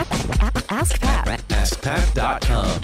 Ask Pat. AskPat.com.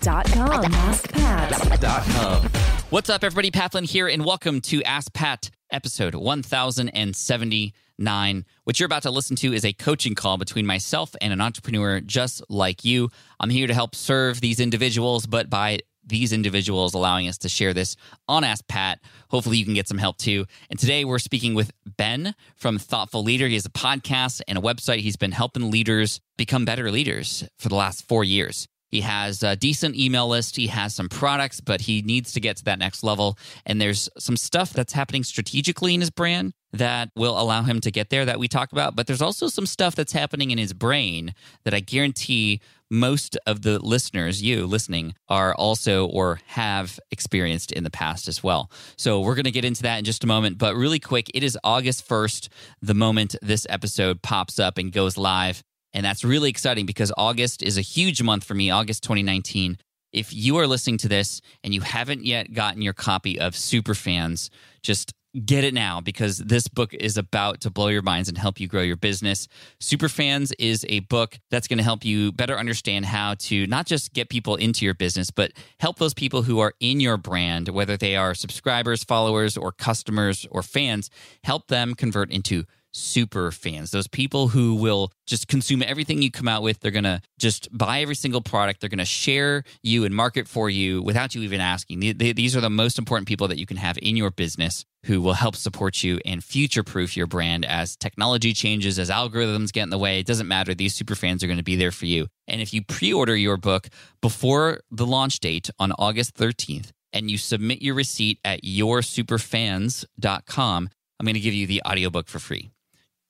Dot com. Ask Pat. Dot com. What's up, everybody? Pat Flynn here, and welcome to Ask Pat, episode 1079. What you're about to listen to is a coaching call between myself and an entrepreneur just like you. I'm here to help serve these individuals, but by these individuals allowing us to share this on Ask Pat. Hopefully, you can get some help too. And today, we're speaking with Ben from Thoughtful Leader. He has a podcast and a website. He's been helping leaders become better leaders for the last four years. He has a decent email list. He has some products, but he needs to get to that next level. And there's some stuff that's happening strategically in his brand that will allow him to get there that we talked about. But there's also some stuff that's happening in his brain that I guarantee most of the listeners, you listening, are also or have experienced in the past as well. So we're going to get into that in just a moment. But really quick, it is August 1st, the moment this episode pops up and goes live. And that's really exciting because August is a huge month for me, August 2019. If you are listening to this and you haven't yet gotten your copy of Superfans, just get it now because this book is about to blow your minds and help you grow your business. Superfans is a book that's going to help you better understand how to not just get people into your business, but help those people who are in your brand, whether they are subscribers, followers, or customers or fans, help them convert into super fans, those people who will just consume everything you come out with. They're going to just buy every single product. They're going to share you and market for you without you even asking. These are the most important people that you can have in your business who will help support you and future proof your brand as technology changes, as algorithms get in the way. It doesn't matter. These super fans are going to be there for you. And if you pre order your book before the launch date on August 13th, and you submit your receipt at yoursuperfans.com, I'm going to give you the audiobook for free.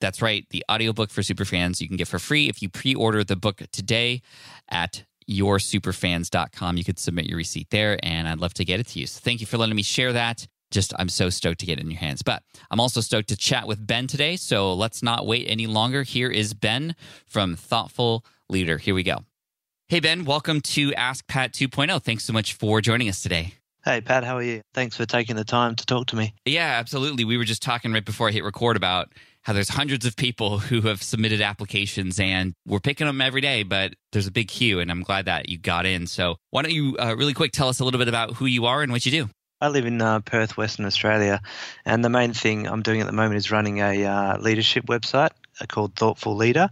That's right, the audiobook for superfans you can get for free if you pre-order the book today at yoursuperfans.com. You could submit your receipt there and I'd love to get it to you. So thank you for letting me share that. Just I'm so stoked to get it in your hands. But I'm also stoked to chat with Ben today, so let's not wait any longer. Here is Ben from Thoughtful Leader. Here we go. Hey Ben, welcome to Ask Pat 2.0. Thanks so much for joining us today. Hey, Pat, how are you? Thanks for taking the time to talk to me. Yeah, absolutely. We were just talking right before I hit record about how there's hundreds of people who have submitted applications and we're picking them every day, but there's a big queue and I'm glad that you got in. So why don't you uh, really quick tell us a little bit about who you are and what you do? I live in uh, Perth, Western Australia, and the main thing I'm doing at the moment is running a uh, leadership website uh, called Thoughtful Leader,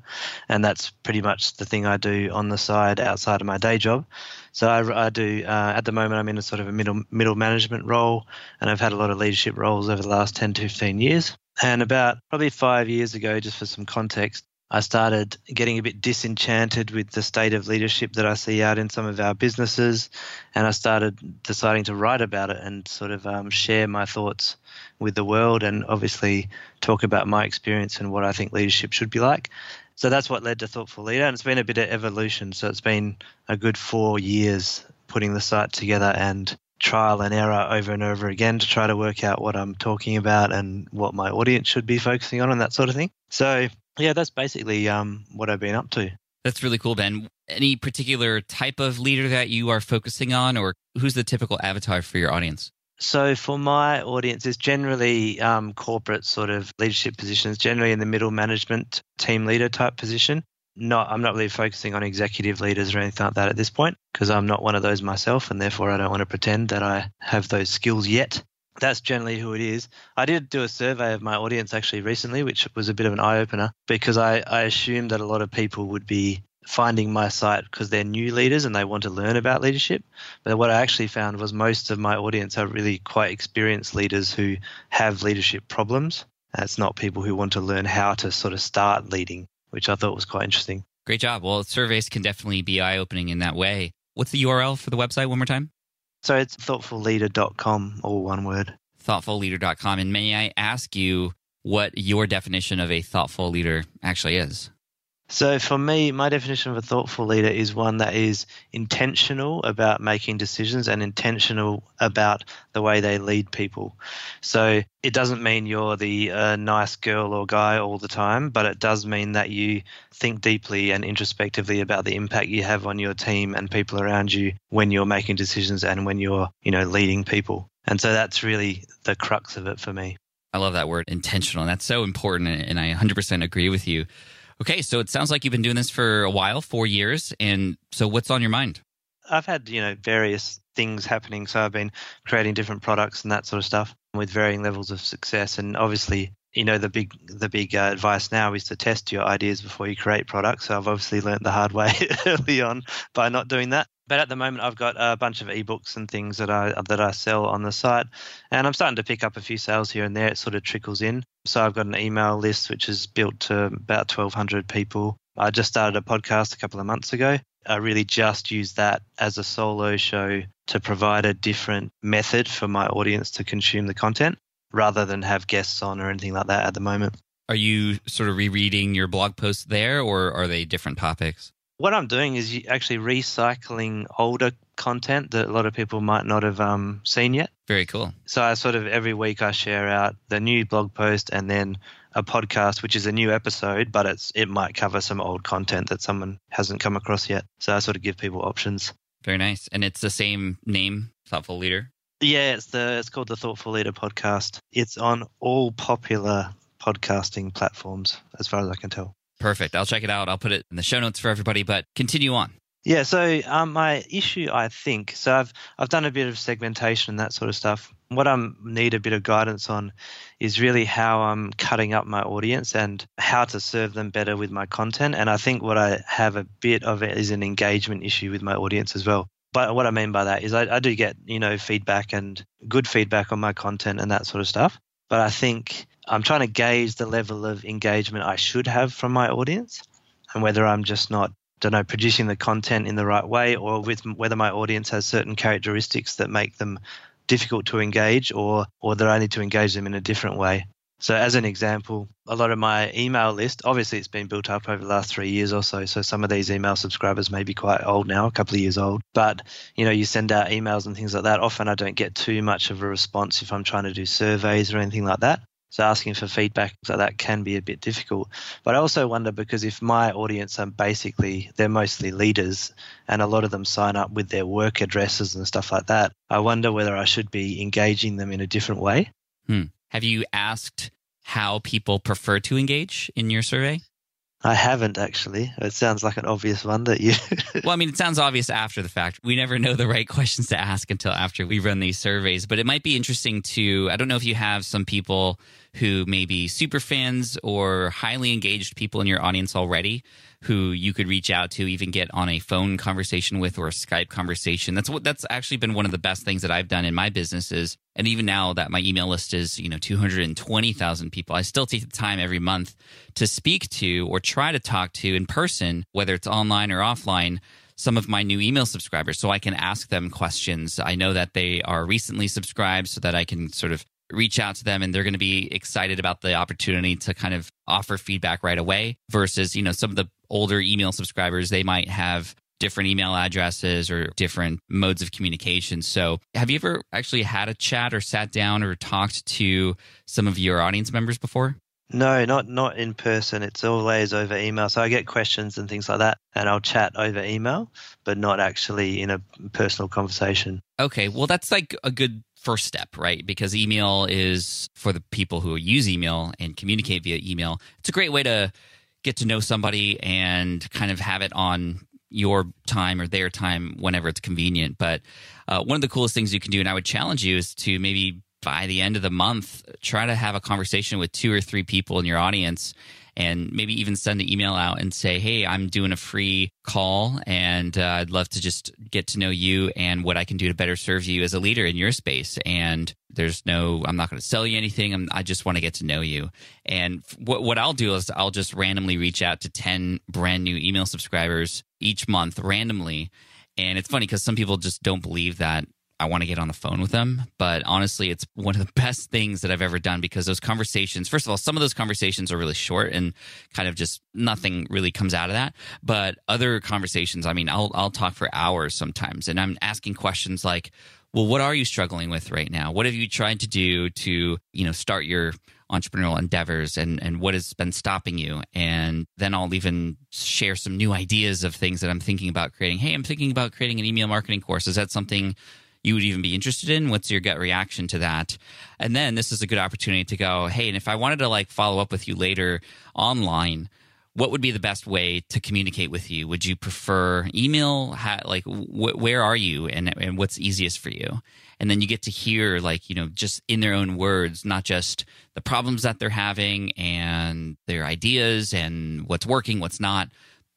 and that's pretty much the thing I do on the side outside of my day job. So I, I do uh, at the moment I'm in a sort of a middle middle management role, and I've had a lot of leadership roles over the last 10 to 15 years. And about probably five years ago, just for some context, I started getting a bit disenchanted with the state of leadership that I see out in some of our businesses. And I started deciding to write about it and sort of um, share my thoughts with the world and obviously talk about my experience and what I think leadership should be like. So that's what led to Thoughtful Leader. And it's been a bit of evolution. So it's been a good four years putting the site together and trial and error over and over again to try to work out what I'm talking about and what my audience should be focusing on and that sort of thing. So, yeah, that's basically um, what I've been up to. That's really cool, Ben. Any particular type of leader that you are focusing on, or who's the typical avatar for your audience? So, for my audience, it's generally um, corporate sort of leadership positions, generally in the middle management team leader type position not I'm not really focusing on executive leaders or anything like that at this point because I'm not one of those myself and therefore I don't want to pretend that I have those skills yet. That's generally who it is. I did do a survey of my audience actually recently, which was a bit of an eye opener because I, I assumed that a lot of people would be finding my site because they're new leaders and they want to learn about leadership. But what I actually found was most of my audience are really quite experienced leaders who have leadership problems. It's not people who want to learn how to sort of start leading which I thought was quite interesting. Great job. Well, surveys can definitely be eye opening in that way. What's the URL for the website one more time? So it's thoughtfulleader.com, all one word. Thoughtfulleader.com. And may I ask you what your definition of a thoughtful leader actually is? So, for me, my definition of a thoughtful leader is one that is intentional about making decisions and intentional about the way they lead people. So, it doesn't mean you're the uh, nice girl or guy all the time, but it does mean that you think deeply and introspectively about the impact you have on your team and people around you when you're making decisions and when you're, you know, leading people. And so that's really the crux of it for me. I love that word intentional. And that's so important. And I 100% agree with you Okay, so it sounds like you've been doing this for a while, four years. And so what's on your mind? I've had, you know, various things happening. So I've been creating different products and that sort of stuff with varying levels of success. And obviously, you know, the big the big uh, advice now is to test your ideas before you create products. So I've obviously learned the hard way early on by not doing that. But at the moment, I've got a bunch of ebooks and things that I that I sell on the site, and I'm starting to pick up a few sales here and there. It sort of trickles in. So I've got an email list which is built to about 1,200 people. I just started a podcast a couple of months ago. I really just use that as a solo show to provide a different method for my audience to consume the content rather than have guests on or anything like that at the moment. Are you sort of rereading your blog posts there, or are they different topics? What I'm doing is actually recycling older content that a lot of people might not have um, seen yet. Very cool. So I sort of every week I share out the new blog post and then a podcast, which is a new episode, but it's it might cover some old content that someone hasn't come across yet. So I sort of give people options. Very nice. And it's the same name, Thoughtful Leader. Yeah, it's the it's called the Thoughtful Leader podcast. It's on all popular podcasting platforms, as far as I can tell. Perfect. I'll check it out. I'll put it in the show notes for everybody. But continue on. Yeah. So um, my issue, I think, so I've I've done a bit of segmentation and that sort of stuff. What I need a bit of guidance on is really how I'm cutting up my audience and how to serve them better with my content. And I think what I have a bit of it is an engagement issue with my audience as well. But what I mean by that is I, I do get, you know, feedback and good feedback on my content and that sort of stuff. But I think I'm trying to gauge the level of engagement I should have from my audience and whether I'm just not, don't know, producing the content in the right way or with whether my audience has certain characteristics that make them difficult to engage or or that I need to engage them in a different way. So, as an example, a lot of my email list, obviously, it's been built up over the last three years or so. So, some of these email subscribers may be quite old now, a couple of years old. But, you know, you send out emails and things like that. Often I don't get too much of a response if I'm trying to do surveys or anything like that. So, asking for feedback like that can be a bit difficult. But I also wonder because if my audience are basically, they're mostly leaders and a lot of them sign up with their work addresses and stuff like that, I wonder whether I should be engaging them in a different way. Hmm. Have you asked how people prefer to engage in your survey? I haven't actually. It sounds like an obvious one that you. well, I mean, it sounds obvious after the fact. We never know the right questions to ask until after we run these surveys, but it might be interesting to. I don't know if you have some people who may be super fans or highly engaged people in your audience already who you could reach out to, even get on a phone conversation with or a Skype conversation. That's what that's actually been one of the best things that I've done in my businesses. And even now that my email list is, you know, 220,000 people, I still take the time every month to speak to or try to talk to in person, whether it's online or offline, some of my new email subscribers so I can ask them questions. I know that they are recently subscribed so that I can sort of reach out to them and they're going to be excited about the opportunity to kind of offer feedback right away versus, you know, some of the older email subscribers, they might have different email addresses or different modes of communication. So, have you ever actually had a chat or sat down or talked to some of your audience members before? No, not not in person. It's always over email. So I get questions and things like that, and I'll chat over email, but not actually in a personal conversation. Okay, well that's like a good first step, right? Because email is for the people who use email and communicate via email. It's a great way to get to know somebody and kind of have it on your time or their time whenever it's convenient. But uh, one of the coolest things you can do, and I would challenge you, is to maybe by the end of the month, try to have a conversation with two or three people in your audience and maybe even send an email out and say, Hey, I'm doing a free call and uh, I'd love to just get to know you and what I can do to better serve you as a leader in your space. And there's no, I'm not going to sell you anything. I'm, i just want to get to know you. And what, what I'll do is I'll just randomly reach out to 10 brand new email subscribers each month randomly. And it's funny because some people just don't believe that I want to get on the phone with them. But honestly, it's one of the best things that I've ever done because those conversations, first of all, some of those conversations are really short and kind of just nothing really comes out of that. But other conversations, I mean, I'll, I'll talk for hours sometimes and I'm asking questions like, well, what are you struggling with right now? What have you tried to do to, you know, start your entrepreneurial endeavors and, and what has been stopping you. And then I'll even share some new ideas of things that I'm thinking about creating. Hey, I'm thinking about creating an email marketing course. Is that something you would even be interested in? What's your gut reaction to that? And then this is a good opportunity to go, hey, and if I wanted to like follow up with you later online, what would be the best way to communicate with you? Would you prefer email? How, like, wh- where are you, and and what's easiest for you? And then you get to hear, like, you know, just in their own words, not just the problems that they're having and their ideas and what's working, what's not,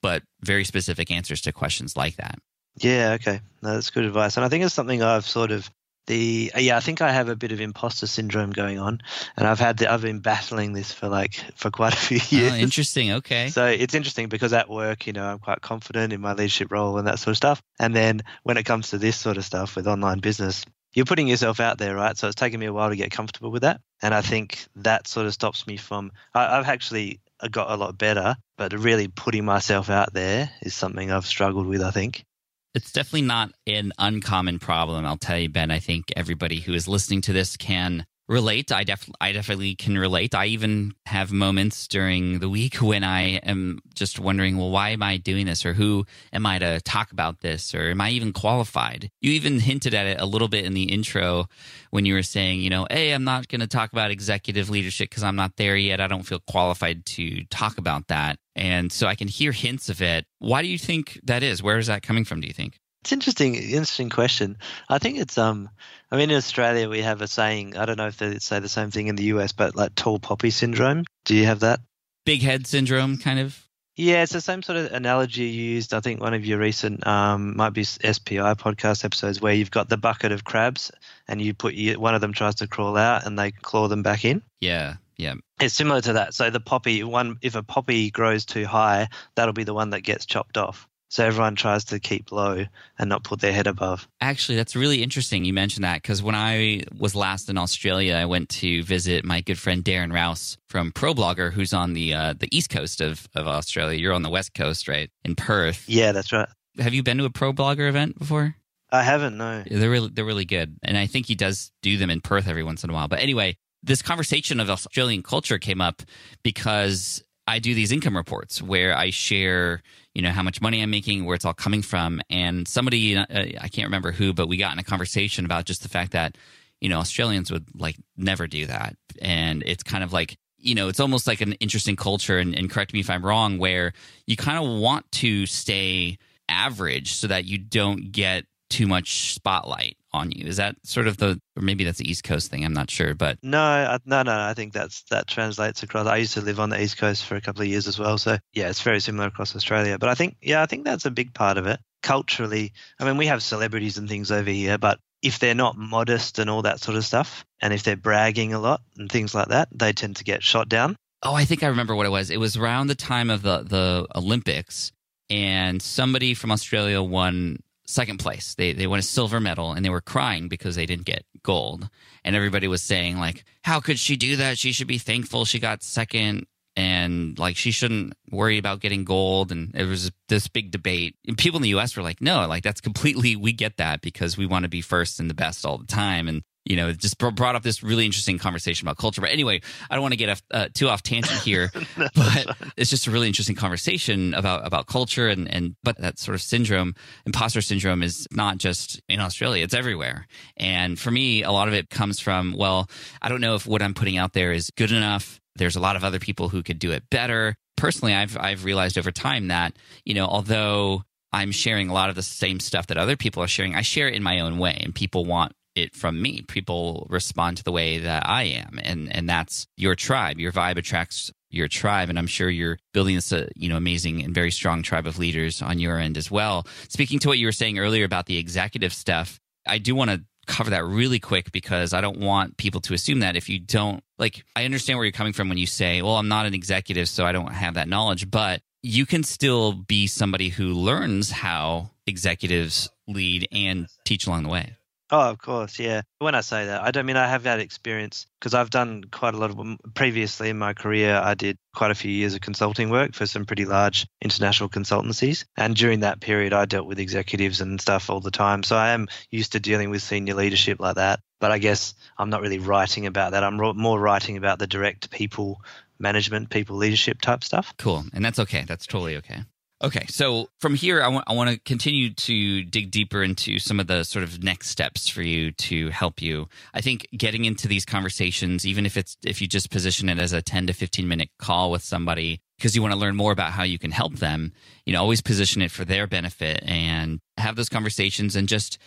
but very specific answers to questions like that. Yeah, okay. No, that's good advice. And I think it's something I've sort of the yeah, I think I have a bit of imposter syndrome going on, and I've had the, I've been battling this for like for quite a few oh, years. Oh, interesting. Okay. So it's interesting because at work, you know, I'm quite confident in my leadership role and that sort of stuff. And then when it comes to this sort of stuff with online business, you're putting yourself out there, right? So it's taken me a while to get comfortable with that, and I think that sort of stops me from. I, I've actually got a lot better, but really putting myself out there is something I've struggled with. I think. It's definitely not an uncommon problem. I'll tell you, Ben. I think everybody who is listening to this can relate. I def I definitely can relate. I even have moments during the week when I am just wondering, well, why am I doing this, or who am I to talk about this, or am I even qualified? You even hinted at it a little bit in the intro when you were saying, you know, hey, I'm not going to talk about executive leadership because I'm not there yet. I don't feel qualified to talk about that. And so I can hear hints of it. Why do you think that is? Where is that coming from? Do you think? It's interesting, interesting question. I think it's um, I mean, in Australia we have a saying. I don't know if they say the same thing in the US, but like tall poppy syndrome. Do you have that? Big head syndrome, kind of. Yeah, it's the same sort of analogy you used. I think one of your recent um, might be SPI podcast episodes where you've got the bucket of crabs and you put you, one of them tries to crawl out and they claw them back in. Yeah, yeah. It's similar to that. So the poppy one, if a poppy grows too high, that'll be the one that gets chopped off. So everyone tries to keep low and not put their head above. Actually, that's really interesting you mentioned that because when I was last in Australia, I went to visit my good friend Darren Rowse from ProBlogger, who's on the uh, the east coast of, of Australia. You're on the west coast, right? In Perth. Yeah, that's right. Have you been to a ProBlogger event before? I haven't, no. They're really they're really good, and I think he does do them in Perth every once in a while. But anyway, this conversation of Australian culture came up because I do these income reports where I share, you know, how much money I'm making, where it's all coming from, and somebody uh, I can't remember who, but we got in a conversation about just the fact that, you know, Australians would like never do that, and it's kind of like you know, it's almost like an interesting culture, and, and correct me if I'm wrong, where you kind of want to stay average so that you don't get too much spotlight on you. Is that sort of the, or maybe that's the East Coast thing? I'm not sure, but no, I, no, no. I think that's that translates across. I used to live on the East Coast for a couple of years as well, so yeah, it's very similar across Australia. But I think, yeah, I think that's a big part of it culturally. I mean, we have celebrities and things over here, but if they're not modest and all that sort of stuff, and if they're bragging a lot and things like that, they tend to get shot down. Oh, I think I remember what it was. It was around the time of the the Olympics, and somebody from Australia won second place. They they won a silver medal and they were crying because they didn't get gold. And everybody was saying like, "How could she do that? She should be thankful she got second and like she shouldn't worry about getting gold." And it was this big debate. And people in the US were like, "No, like that's completely we get that because we want to be first and the best all the time." And you know, it just brought up this really interesting conversation about culture. But anyway, I don't want to get uh, too off tangent here, but it's just a really interesting conversation about about culture and and but that sort of syndrome, imposter syndrome, is not just in Australia; it's everywhere. And for me, a lot of it comes from well, I don't know if what I'm putting out there is good enough. There's a lot of other people who could do it better. Personally, I've I've realized over time that you know, although I'm sharing a lot of the same stuff that other people are sharing, I share it in my own way, and people want it from me. People respond to the way that I am, and and that's your tribe. Your vibe attracts your tribe, and I'm sure you're building this, uh, you know, amazing and very strong tribe of leaders on your end as well. Speaking to what you were saying earlier about the executive stuff, I do want to cover that really quick because I don't want people to assume that if you don't like I understand where you're coming from when you say, "Well, I'm not an executive so I don't have that knowledge," but you can still be somebody who learns how executives lead and teach along the way. Oh, of course, yeah. When I say that, I don't mean I have that experience because I've done quite a lot of previously in my career. I did quite a few years of consulting work for some pretty large international consultancies, and during that period, I dealt with executives and stuff all the time. So I am used to dealing with senior leadership like that. But I guess I'm not really writing about that. I'm more writing about the direct people management, people leadership type stuff. Cool, and that's okay. That's totally okay. Okay, so from here, I want I want to continue to dig deeper into some of the sort of next steps for you to help you. I think getting into these conversations, even if it's if you just position it as a ten to fifteen minute call with somebody, because you want to learn more about how you can help them, you know, always position it for their benefit and have those conversations and just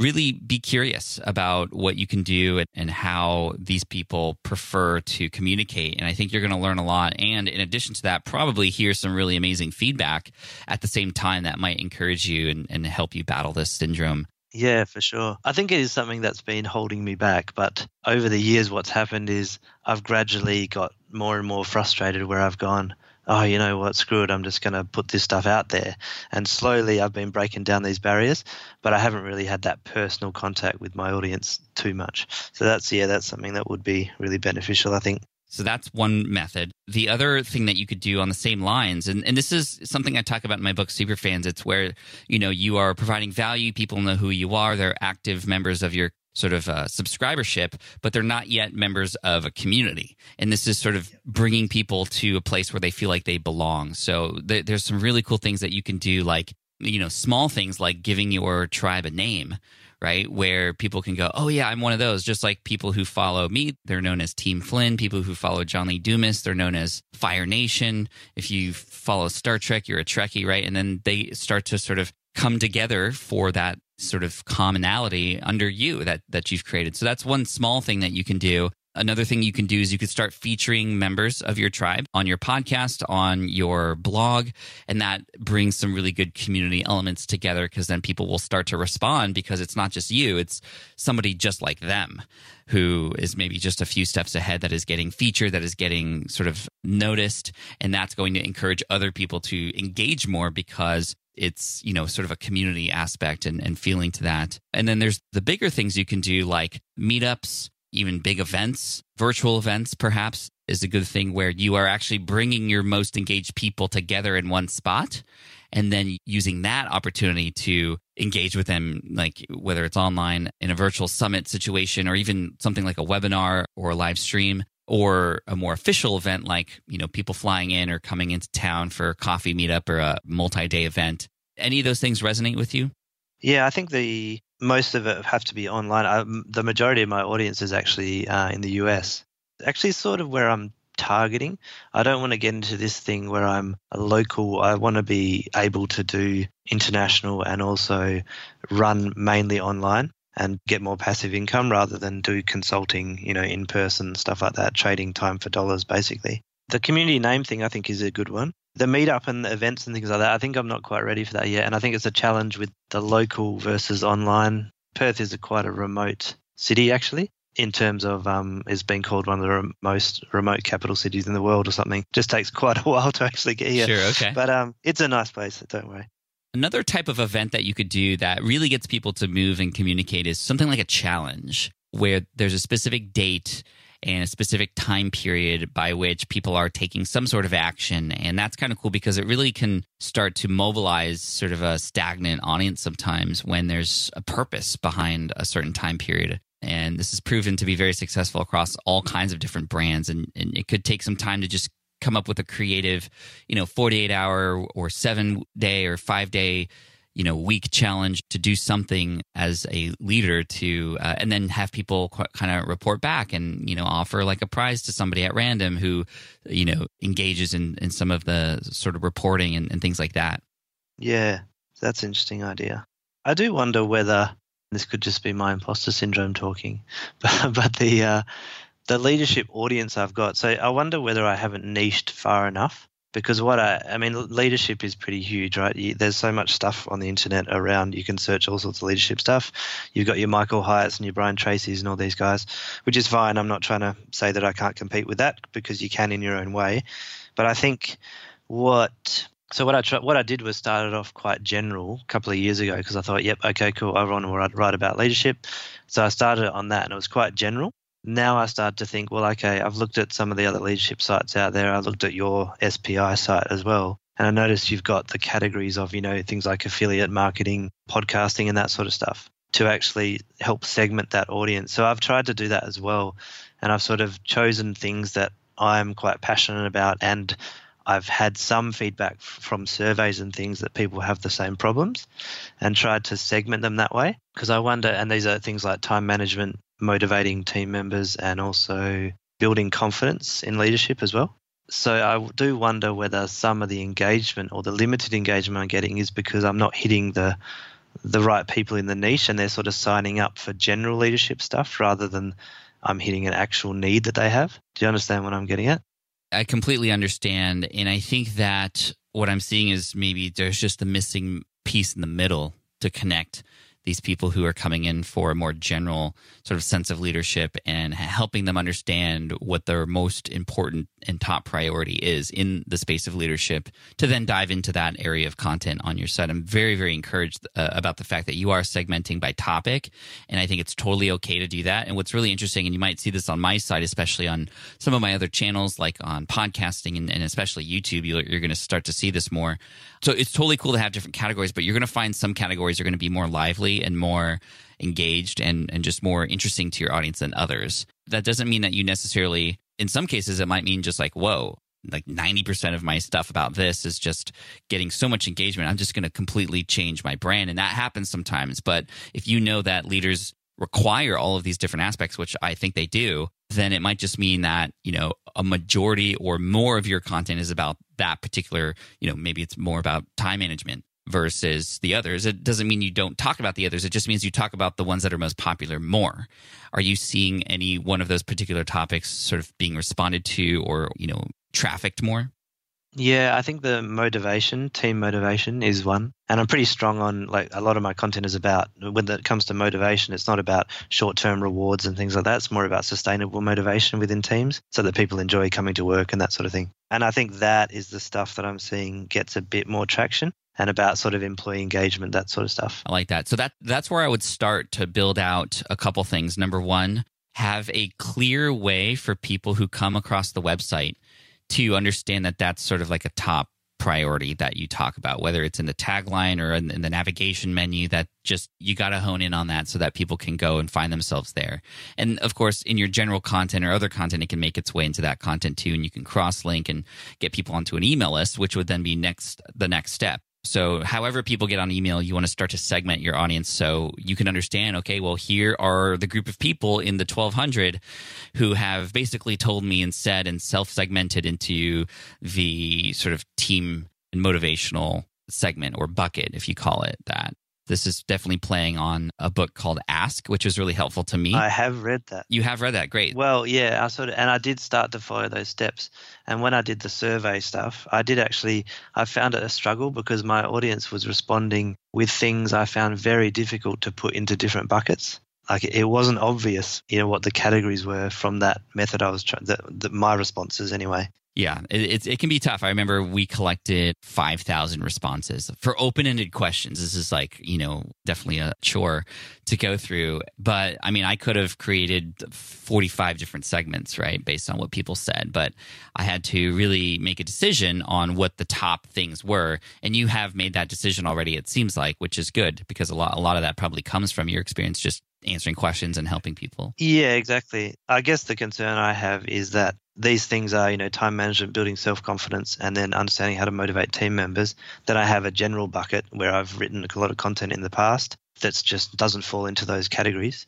really be curious about what you can do and how these people prefer to communicate. And I think you're going to learn a lot. And in addition to that, probably hear some really amazing feedback at the same time that might encourage you and, and help you battle this syndrome. Yeah, for sure. I think it is something that's been holding me back. But over the years, what's happened is I've gradually got more and more frustrated where I've gone, oh, you know what, screw it, I'm just going to put this stuff out there. And slowly I've been breaking down these barriers, but I haven't really had that personal contact with my audience too much. So that's, yeah, that's something that would be really beneficial, I think. So that's one method. The other thing that you could do on the same lines, and, and this is something I talk about in my book, Superfans, it's where, you know, you are providing value. People know who you are. They're active members of your sort of uh, subscribership, but they're not yet members of a community. And this is sort of bringing people to a place where they feel like they belong. So th- there's some really cool things that you can do, like, you know, small things like giving your tribe a name, right? Where people can go, oh, yeah, I'm one of those. Just like people who follow me, they're known as Team Flynn. People who follow John Lee Dumas, they're known as Fire Nation. If you follow Star Trek, you're a Trekkie, right? And then they start to sort of come together for that sort of commonality under you that that you've created. So that's one small thing that you can do. Another thing you can do is you could start featuring members of your tribe on your podcast, on your blog, and that brings some really good community elements together because then people will start to respond because it's not just you, it's somebody just like them who is maybe just a few steps ahead that is getting featured, that is getting sort of noticed, and that's going to encourage other people to engage more because it's you know sort of a community aspect and, and feeling to that. And then there's the bigger things you can do like meetups even big events virtual events perhaps is a good thing where you are actually bringing your most engaged people together in one spot and then using that opportunity to engage with them like whether it's online in a virtual summit situation or even something like a webinar or a live stream or a more official event like you know people flying in or coming into town for a coffee meetup or a multi-day event. Any of those things resonate with you? Yeah i think the most of it have to be online. I, the majority of my audience is actually uh, in the us actually sort of where i'm targeting. I don't want to get into this thing where i'm a local. I want to be able to do international and also run mainly online and get more passive income rather than do consulting, you know, in person, stuff like that, trading time for dollars basically. The community name thing I think is a good one. The meetup and the events and things like that, I think I'm not quite ready for that yet. And I think it's a challenge with the local versus online. Perth is a quite a remote city actually in terms of um, is being called one of the most remote capital cities in the world or something. Just takes quite a while to actually get here. Sure, okay. But um, it's a nice place. Don't worry. Another type of event that you could do that really gets people to move and communicate is something like a challenge where there's a specific date and a specific time period by which people are taking some sort of action. And that's kind of cool because it really can start to mobilize sort of a stagnant audience sometimes when there's a purpose behind a certain time period. And this has proven to be very successful across all kinds of different brands. And, and it could take some time to just come up with a creative, you know, 48 hour or seven day or five day, you know, week challenge to do something as a leader to, uh, and then have people kind of report back and, you know, offer like a prize to somebody at random who, you know, engages in, in some of the sort of reporting and, and things like that. Yeah, that's an interesting idea. I do wonder whether this could just be my imposter syndrome talking, but, but the, uh, the leadership audience I've got. So I wonder whether I haven't niched far enough because what I, I mean, leadership is pretty huge, right? You, there's so much stuff on the internet around. You can search all sorts of leadership stuff. You've got your Michael Hyatts and your Brian Tracy's and all these guys, which is fine. I'm not trying to say that I can't compete with that because you can in your own way. But I think what so what I try, what I did was started off quite general a couple of years ago because I thought, yep, okay, cool, I want to write about leadership. So I started on that, and it was quite general now I start to think, well, okay, I've looked at some of the other leadership sites out there. I looked at your SPI site as well. And I noticed you've got the categories of, you know, things like affiliate marketing, podcasting, and that sort of stuff to actually help segment that audience. So I've tried to do that as well. And I've sort of chosen things that I'm quite passionate about. And I've had some feedback from surveys and things that people have the same problems and tried to segment them that way. Because I wonder, and these are things like time management, motivating team members and also building confidence in leadership as well. So I do wonder whether some of the engagement or the limited engagement I'm getting is because I'm not hitting the the right people in the niche and they're sort of signing up for general leadership stuff rather than I'm hitting an actual need that they have. Do you understand what I'm getting at? I completely understand. And I think that what I'm seeing is maybe there's just a missing piece in the middle to connect these people who are coming in for a more general sort of sense of leadership and helping them understand what their most important and top priority is in the space of leadership to then dive into that area of content on your site. I'm very, very encouraged uh, about the fact that you are segmenting by topic. And I think it's totally okay to do that. And what's really interesting, and you might see this on my site, especially on some of my other channels, like on podcasting and, and especially YouTube, you're, you're going to start to see this more. So it's totally cool to have different categories, but you're going to find some categories are going to be more lively and more engaged and, and just more interesting to your audience than others. That doesn't mean that you necessarily, in some cases, it might mean just like, whoa, like 90% of my stuff about this is just getting so much engagement. I'm just going to completely change my brand. And that happens sometimes. But if you know that leaders require all of these different aspects, which I think they do, then it might just mean that, you know, a majority or more of your content is about that particular, you know, maybe it's more about time management versus the others. It doesn't mean you don't talk about the others. It just means you talk about the ones that are most popular more. Are you seeing any one of those particular topics sort of being responded to or, you know, trafficked more? Yeah, I think the motivation, team motivation is one. And I'm pretty strong on like a lot of my content is about when it comes to motivation, it's not about short term rewards and things like that. It's more about sustainable motivation within teams so that people enjoy coming to work and that sort of thing. And I think that is the stuff that I'm seeing gets a bit more traction and about sort of employee engagement, that sort of stuff. I like that. So that that's where I would start to build out a couple things. Number one, have a clear way for people who come across the website to understand that that's sort of like a top priority that you talk about, whether it's in the tagline or in, in the navigation menu, that just you got to hone in on that so that people can go and find themselves there. And of course, in your general content or other content, it can make its way into that content too, and you can cross link and get people onto an email list, which would then be next the next step. So, however people get on email, you want to start to segment your audience so you can understand okay, well, here are the group of people in the 1200 who have basically told me and said and self segmented into the sort of team and motivational segment or bucket, if you call it that. This is definitely playing on a book called Ask, which was really helpful to me. I have read that. You have read that, great. Well, yeah, I sort of, and I did start to follow those steps. And when I did the survey stuff, I did actually, I found it a struggle because my audience was responding with things I found very difficult to put into different buckets. Like it wasn't obvious, you know, what the categories were from that method I was trying, that my responses anyway. Yeah, it, it, can be tough. I remember we collected 5,000 responses for open ended questions. This is like, you know, definitely a chore to go through. But I mean, I could have created 45 different segments, right, based on what people said. But I had to really make a decision on what the top things were. And you have made that decision already, it seems like, which is good because a lot, a lot of that probably comes from your experience just answering questions and helping people. Yeah, exactly. I guess the concern I have is that these things are, you know, time management, building self confidence, and then understanding how to motivate team members. Then I have a general bucket where I've written a lot of content in the past that just doesn't fall into those categories.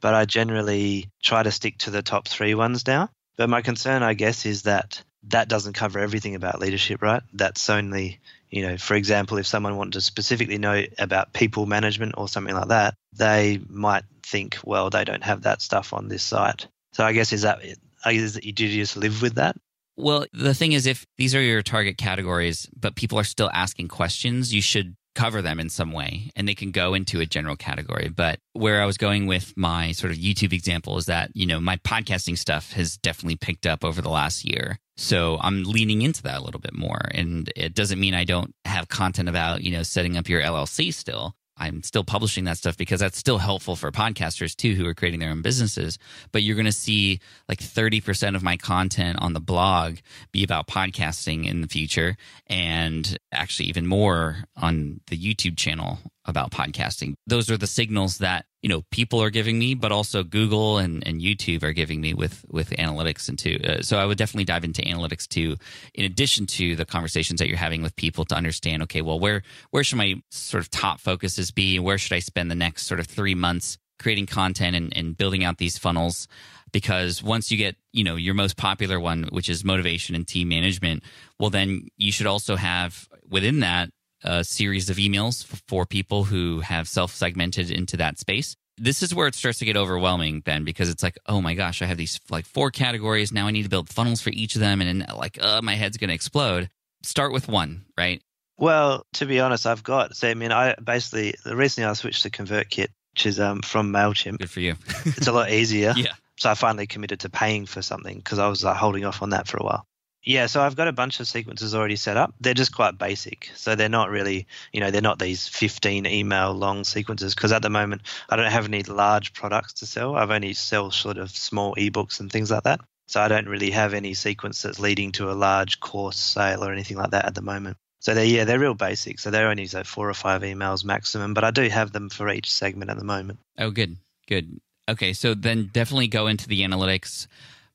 But I generally try to stick to the top three ones now. But my concern, I guess, is that that doesn't cover everything about leadership, right? That's only, you know, for example, if someone wanted to specifically know about people management or something like that, they might think, well, they don't have that stuff on this site. So I guess is that is that you do just live with that? Well, the thing is, if these are your target categories, but people are still asking questions, you should cover them in some way and they can go into a general category. But where I was going with my sort of YouTube example is that, you know, my podcasting stuff has definitely picked up over the last year. So I'm leaning into that a little bit more. And it doesn't mean I don't have content about, you know, setting up your LLC still. I'm still publishing that stuff because that's still helpful for podcasters too who are creating their own businesses. But you're going to see like 30% of my content on the blog be about podcasting in the future and actually even more on the YouTube channel about podcasting. Those are the signals that, you know, people are giving me, but also Google and, and YouTube are giving me with, with analytics and too. Uh, so I would definitely dive into analytics too, in addition to the conversations that you're having with people to understand, okay, well, where, where should my sort of top focuses be? Where should I spend the next sort of three months creating content and, and building out these funnels because once you get you know your most popular one which is motivation and team management well then you should also have within that a series of emails for people who have self segmented into that space this is where it starts to get overwhelming ben because it's like oh my gosh i have these like four categories now i need to build funnels for each of them and then like uh, my head's going to explode start with one right Well, to be honest, I've got. So I mean, I basically the reason I switched to ConvertKit, which is um, from Mailchimp, good for you it's a lot easier. yeah So I finally committed to paying for something because I was like holding off on that for a while. Yeah, so I've got a bunch of sequences already set up. They're just quite basic. So they're not really, you know, they're not these 15 email long sequences because at the moment I don't have any large products to sell. I've only sell sort of small ebooks and things like that. So I don't really have any sequence that's leading to a large course sale or anything like that at the moment. So they're yeah, they're real basic. So they're only so four or five emails maximum, but I do have them for each segment at the moment. Oh, good, good. Okay, so then definitely go into the analytics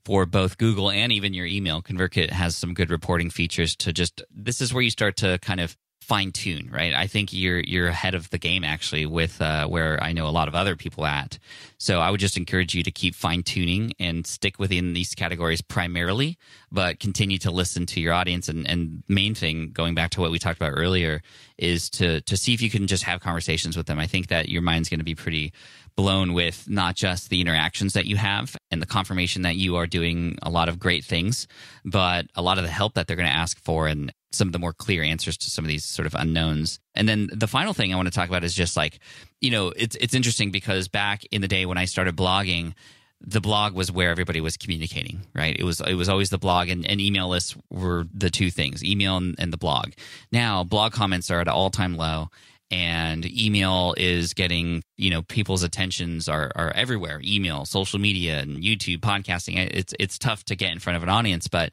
for both Google and even your email. ConvertKit has some good reporting features to just. This is where you start to kind of fine tune, right? I think you're you're ahead of the game actually with uh, where I know a lot of other people at. So I would just encourage you to keep fine tuning and stick within these categories primarily, but continue to listen to your audience. And, and main thing, going back to what we talked about earlier, is to to see if you can just have conversations with them. I think that your mind's going to be pretty blown with not just the interactions that you have and the confirmation that you are doing a lot of great things, but a lot of the help that they're going to ask for and some of the more clear answers to some of these sort of unknowns. And then the final thing I want to talk about is just like, you know, it's it's interesting because back in the day when I started blogging, the blog was where everybody was communicating, right? It was it was always the blog and, and email lists were the two things, email and, and the blog. Now blog comments are at all time low and email is getting you know people's attentions are, are everywhere email social media and youtube podcasting it's it's tough to get in front of an audience but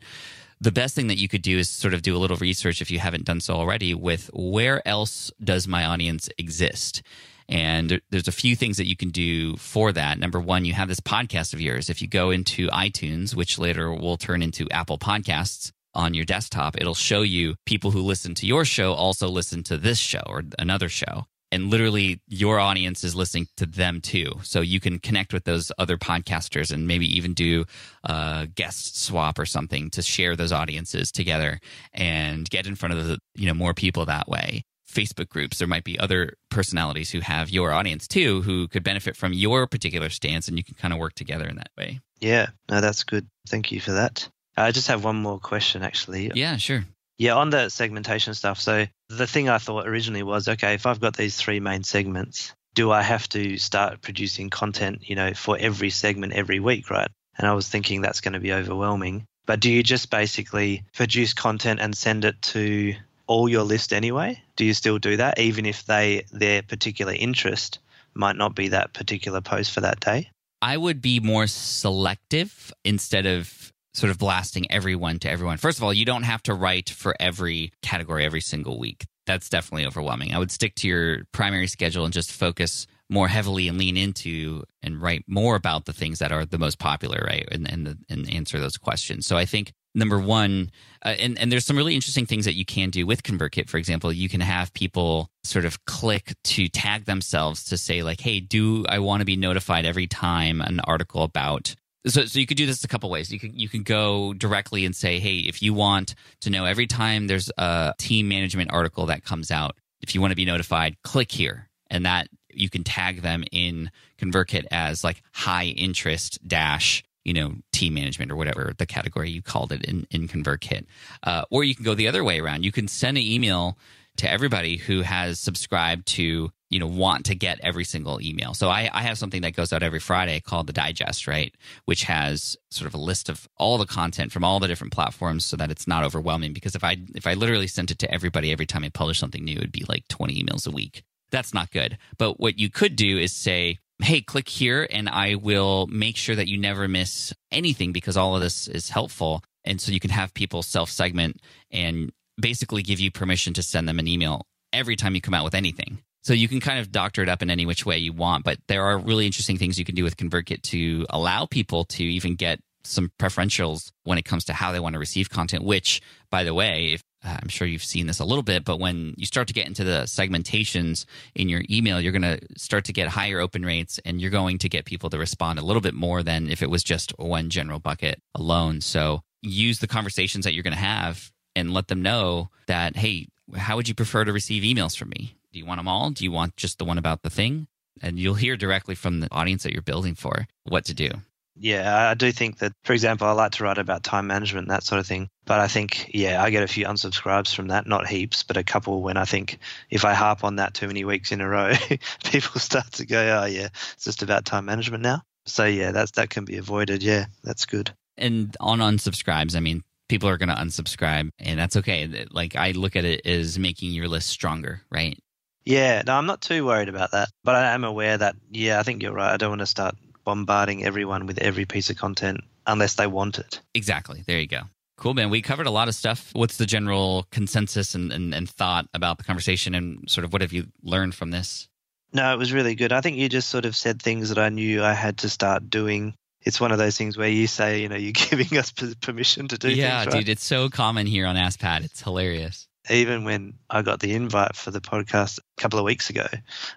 the best thing that you could do is sort of do a little research if you haven't done so already with where else does my audience exist and there's a few things that you can do for that. Number one, you have this podcast of yours. If you go into iTunes, which later will turn into Apple Podcasts on your desktop, it'll show you people who listen to your show also listen to this show or another show. And literally, your audience is listening to them too. So you can connect with those other podcasters and maybe even do a guest swap or something to share those audiences together and get in front of the, you know, more people that way. Facebook groups. There might be other personalities who have your audience too, who could benefit from your particular stance, and you can kind of work together in that way. Yeah, no, that's good. Thank you for that. I just have one more question actually. Yeah, sure. Yeah, on the segmentation stuff. So the thing I thought originally was, okay, if I've got these three main segments, do I have to start producing content, you know, for every segment every week, right? And I was thinking that's going to be overwhelming. But do you just basically produce content and send it to all your list anyway? Do you still do that even if they their particular interest might not be that particular post for that day? I would be more selective instead of sort of blasting everyone to everyone. First of all, you don't have to write for every category every single week. That's definitely overwhelming. I would stick to your primary schedule and just focus more heavily and lean into and write more about the things that are the most popular, right? And and, the, and answer those questions. So I think number one, uh, and and there's some really interesting things that you can do with ConvertKit. For example, you can have people sort of click to tag themselves to say like, "Hey, do I want to be notified every time an article about?" So, so you could do this a couple ways. You can you can go directly and say, "Hey, if you want to know every time there's a team management article that comes out, if you want to be notified, click here," and that you can tag them in ConvertKit as like high interest dash you know team management or whatever the category you called it in in ConvertKit, uh, or you can go the other way around. You can send an email to everybody who has subscribed to you know want to get every single email. So I, I have something that goes out every Friday called the Digest, right, which has sort of a list of all the content from all the different platforms, so that it's not overwhelming. Because if I if I literally sent it to everybody every time I publish something new, it'd be like twenty emails a week. That's not good. But what you could do is say, hey, click here and I will make sure that you never miss anything because all of this is helpful. And so you can have people self segment and basically give you permission to send them an email every time you come out with anything. So you can kind of doctor it up in any which way you want, but there are really interesting things you can do with ConvertKit to allow people to even get some preferentials when it comes to how they want to receive content, which, by the way, if uh, I'm sure you've seen this a little bit, but when you start to get into the segmentations in your email, you're going to start to get higher open rates and you're going to get people to respond a little bit more than if it was just one general bucket alone. So use the conversations that you're going to have and let them know that, hey, how would you prefer to receive emails from me? Do you want them all? Do you want just the one about the thing? And you'll hear directly from the audience that you're building for what to do. Yeah, I do think that, for example, I like to write about time management, that sort of thing. But I think, yeah, I get a few unsubscribes from that, not heaps, but a couple when I think if I harp on that too many weeks in a row, people start to go, oh, yeah, it's just about time management now. So, yeah, that's that can be avoided. Yeah, that's good. And on unsubscribes, I mean, people are going to unsubscribe, and that's okay. Like, I look at it as making your list stronger, right? Yeah, no, I'm not too worried about that. But I am aware that, yeah, I think you're right. I don't want to start bombarding everyone with every piece of content unless they want it. Exactly. There you go. Cool, man. We covered a lot of stuff. What's the general consensus and, and, and thought about the conversation and sort of what have you learned from this? No, it was really good. I think you just sort of said things that I knew I had to start doing. It's one of those things where you say, you know, you're giving us permission to do yeah, things. Yeah, dude, it's so common here on Ask Pat. It's hilarious. Even when I got the invite for the podcast a couple of weeks ago,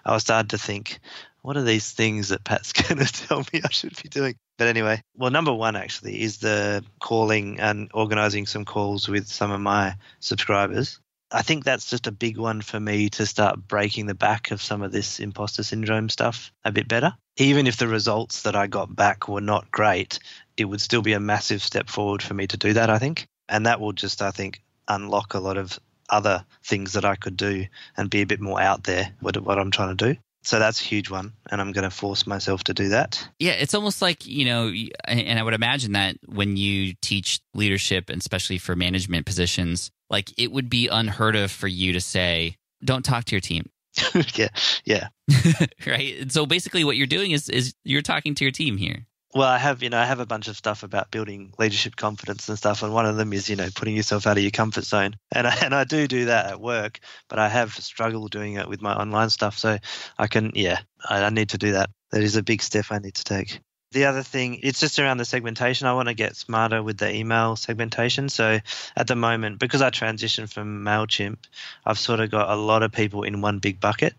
I was starting to think, what are these things that Pat's going to tell me I should be doing? But anyway, well, number one actually is the calling and organizing some calls with some of my subscribers. I think that's just a big one for me to start breaking the back of some of this imposter syndrome stuff a bit better. Even if the results that I got back were not great, it would still be a massive step forward for me to do that, I think. And that will just, I think, unlock a lot of other things that I could do and be a bit more out there with what I'm trying to do. So that's a huge one and i'm going to force myself to do that. Yeah it's almost like you know and i would imagine that when you teach leadership and especially for management positions like it would be unheard of for you to say don't talk to your team yeah yeah. Right? And so basically what you're doing is is you're talking to your team here. Well, I have, you know, I have a bunch of stuff about building leadership confidence and stuff, and one of them is, you know, putting yourself out of your comfort zone, and I, and I do do that at work, but I have struggled doing it with my online stuff, so I can, yeah, I, I need to do that. That is a big step I need to take the other thing, it's just around the segmentation. I want to get smarter with the email segmentation. So at the moment, because I transitioned from MailChimp, I've sort of got a lot of people in one big bucket.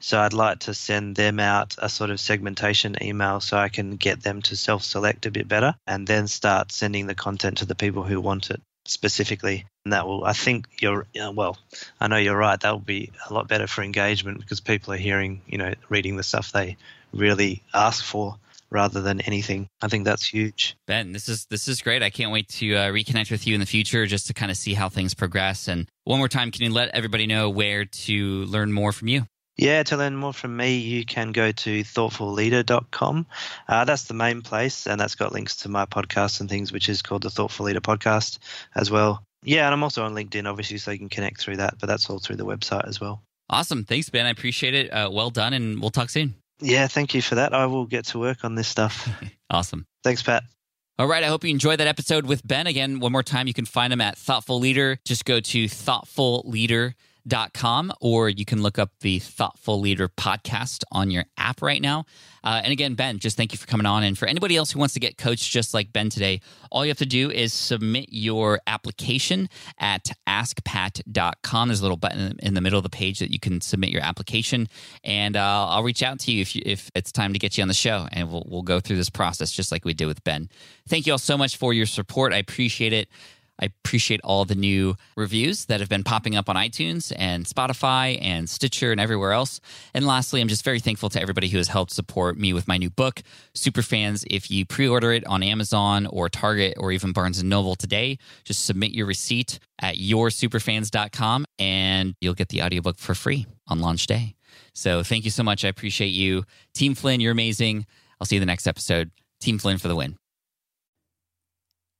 So I'd like to send them out a sort of segmentation email so I can get them to self select a bit better and then start sending the content to the people who want it specifically and that will i think you're well i know you're right that will be a lot better for engagement because people are hearing you know reading the stuff they really ask for rather than anything. I think that's huge. Ben, this is this is great. I can't wait to uh, reconnect with you in the future just to kind of see how things progress. And one more time, can you let everybody know where to learn more from you? Yeah, to learn more from me, you can go to thoughtfulleader.com. Uh, that's the main place, and that's got links to my podcast and things, which is called the Thoughtful Leader Podcast as well. Yeah, and I'm also on LinkedIn, obviously, so you can connect through that, but that's all through the website as well. Awesome. Thanks, Ben. I appreciate it. Uh, well done, and we'll talk soon. Yeah, thank you for that. I will get to work on this stuff. awesome. Thanks, Pat. All right. I hope you enjoyed that episode with Ben. Again, one more time, you can find him at Thoughtful Leader. Just go to Thoughtful Leader com, or you can look up the Thoughtful Leader podcast on your app right now. Uh, and again, Ben, just thank you for coming on. And for anybody else who wants to get coached just like Ben today, all you have to do is submit your application at askpat.com. There's a little button in the middle of the page that you can submit your application, and uh, I'll reach out to you if, you if it's time to get you on the show, and we'll, we'll go through this process just like we did with Ben. Thank you all so much for your support. I appreciate it. I appreciate all the new reviews that have been popping up on iTunes and Spotify and Stitcher and everywhere else. And lastly, I'm just very thankful to everybody who has helped support me with my new book, Superfans. If you pre-order it on Amazon or Target or even Barnes & Noble today, just submit your receipt at yoursuperfans.com and you'll get the audiobook for free on launch day. So thank you so much. I appreciate you. Team Flynn, you're amazing. I'll see you in the next episode. Team Flynn for the win.